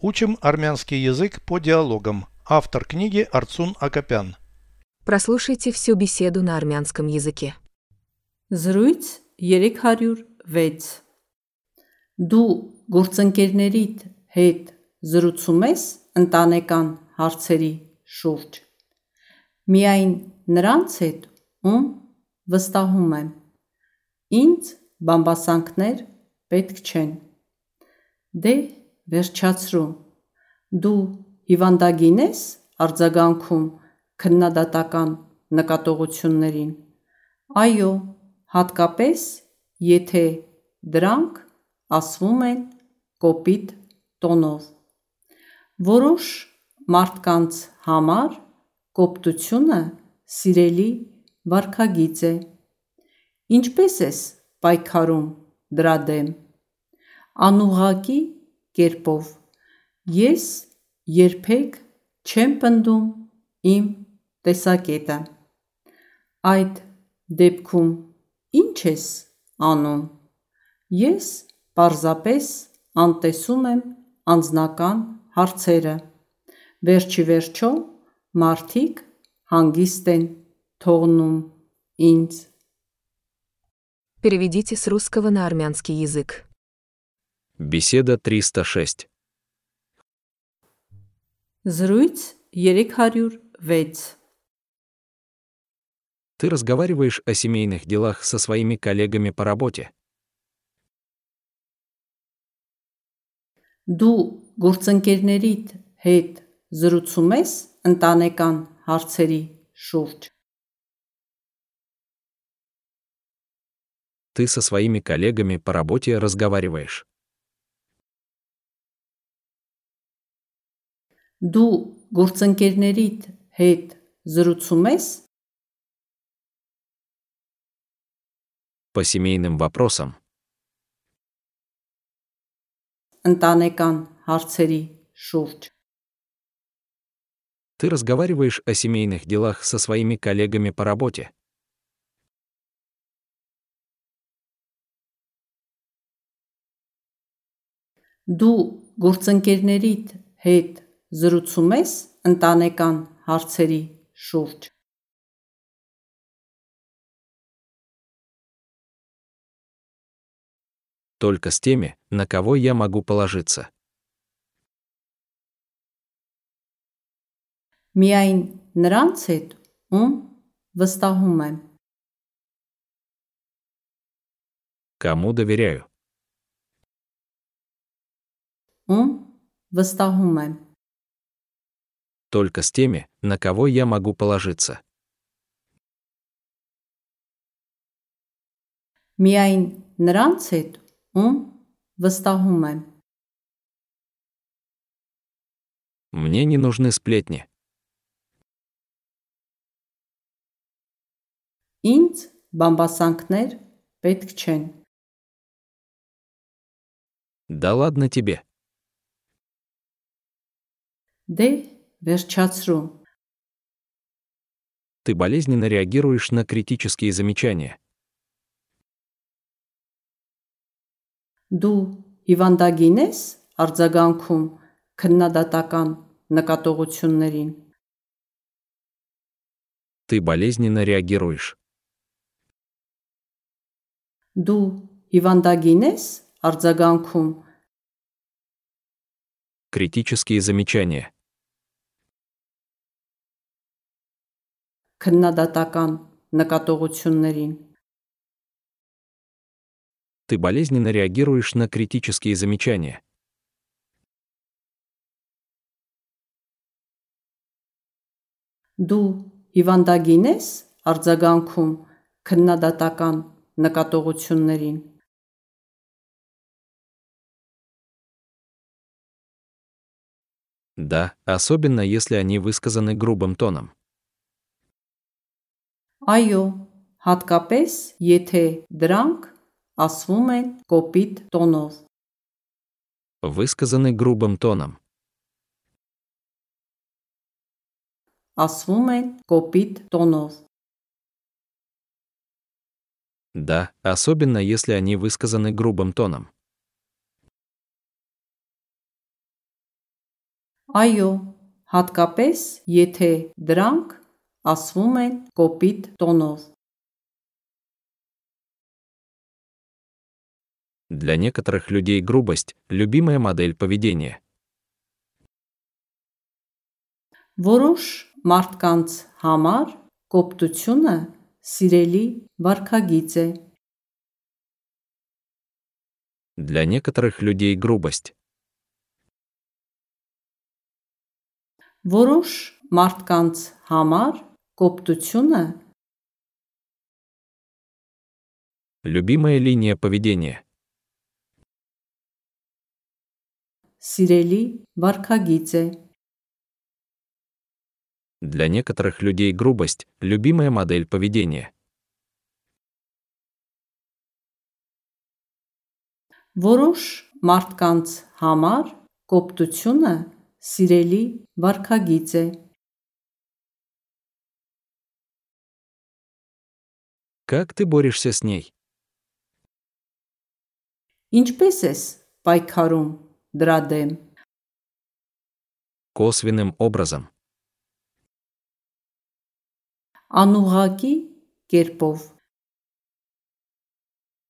Учим армянский язык по диалогам. Автор книги Арцун Акопян. Прослушайте всю беседу на армянском языке. Զրույց 306 Դու գործընկերներիդ հետ զրուցում ես ընտանեկան հարցերի շուրջ։ Միայն նրանց հետ, ում վստահում եմ։ Ինձ բամբասանքներ պետք չեն։ Դե վերջացրու։ Դու հիվանդագին ես արձագանքում քննադատական նկատողություններին։ Այո, հատկապես եթե դրանք ասվում են կոպիտ տոնով։ Որոշ մարդկանց համար կոպտությունը սիրելի վարքագիծ է։ Ինչպես ես պայքարում դրա դեմ։ Անուղղակի կերպով։ Ես երբեք չեմ պնդում իմ տեսակետը։ Այդ դեպքում ի՞նչ ես անում։ Ես պարզապես անտեսում եմ անձնական հարցերը։ Վերջիվերջո, մարդիկ հանգիստ են թողնում ինձ։ Переведите с русского на армянский язык. Беседа 306. Զրույց 306 Ты разговариваешь о семейных делах со своими коллегами по работе. Դու գործընկերներիդ հետ զրուցում ես ընտանեկան հարցերի շուրջ։ Ты со своими коллегами по работе разговариваешь. Դու գործընկերներիդ հետ զրուցում ես По семейным вопросам. ընտանեկան հարցերի շուրջ։ Ты разговариваешь о семейных делах со своими коллегами по работе. Դու գործընկերներիդ հետ զրուցում ես ընտանեկան հարցերի շուրջ։ Только с теми, на кого я могу положиться. Միայն նրանց հետ, ում վստահում եմ։ Кому доверяю. Ում վստահում եմ։ Только с теми, на кого я могу положиться. Միայն նրանց հետ, ում վստահում եմ։ Мне не нужны сплетни. Ինձ բամբասանքներ պետք չեն։ Да ладно тебе. Դե վերջացրու։ Ты болезненно реагируешь на критические замечания. Դու հիվանդագին ես արձագանքում քննադատական նկատողություններին։ Ты болезненно реагируешь. Դու հիվանդագին ես արձագանքում Критические замечания. քննադատական նկատողություններին։ Ты болезненно реагируешь на критические замечания. Դու հիվանդագին ես արձագանքում քննադատական նկատողություններին։ Да, особенно если они высказаны грубым тоном. Այո, հատկապես եթե դրանք ասվում են կոպիտ տոնով։ Высказаны грубым тоном. Ասվում են կոպիտ տոնով։ Да, особенно если они высказаны грубым тоном. Այո, հատկապես եթե դրանք ասվում են կոպիտ տոնով։ Для некоторых людей грубость – любимая модель поведения. Որոշ մարդկանց համար կոպտությունը սիրելի վարքագիծ է։ Для некоторых людей грубость Որոշ մարդկանց համար Коптуцюна? Любимая линия поведения. Сирели Баркагидзе. Для некоторых людей грубость – любимая модель поведения. Воруш Мартканц Хамар Коптуцюна Сирели Баркагидзе. Как ты борешься с ней? Ինչպես ես պայքարում դրա դեմ։ Косвенным образом. Անուղակի կերպով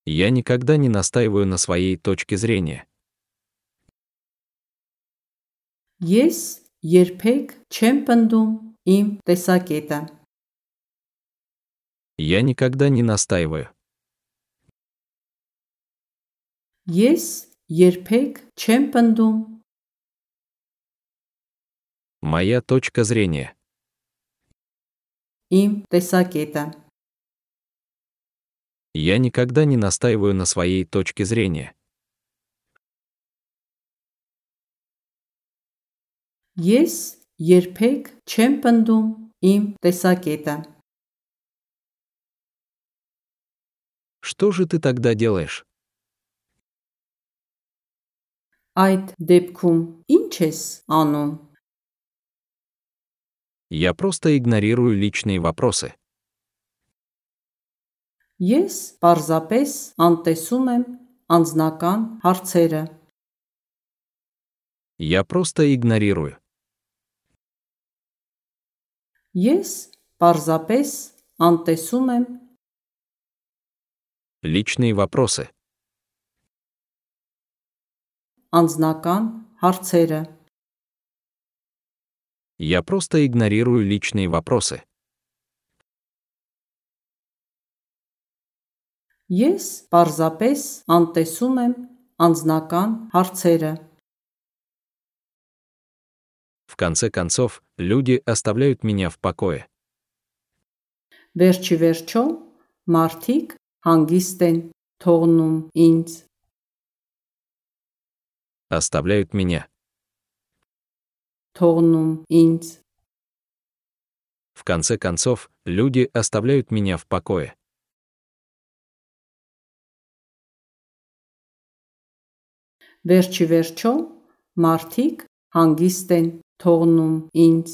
Я никогда не настаиваю на своей точке зрения. Ես երբեք չեմ պնդում իմ տեսակետը։ Я никогда не настаиваю. Ես երբեք չեմ պնդում Моя точка зрения. իմ տեսակետը։ Я никогда не настаиваю на своей точке зрения. Ես երբեք չեմ պնդում իմ տեսակետը։ Что же ты тогда делаешь? Այդ դեպքում ի՞նչ ես անում։ Я просто игнорирую личные вопросы. Ես պարզապես անտեսում եմ անձնական հարցերը։ Я просто игнорирую. Ես պարզապես անտեսում եմ Личные вопросы. անձնական հարցերը։ Я просто игнорирую личные вопросы. Ես պարզապես անտեսում եմ անձնական հարցերը։ В конце концов, люди оставляют меня в покое. Վերջի վերջո մարդիկ հանգիստ են թողնում ինձ։ Оставляют меня. Թողնում ինձ։ В конце концов, люди оставляют меня в покое. Վերջի վերջո մարդիկ հանգիստ են թողնում ինձ։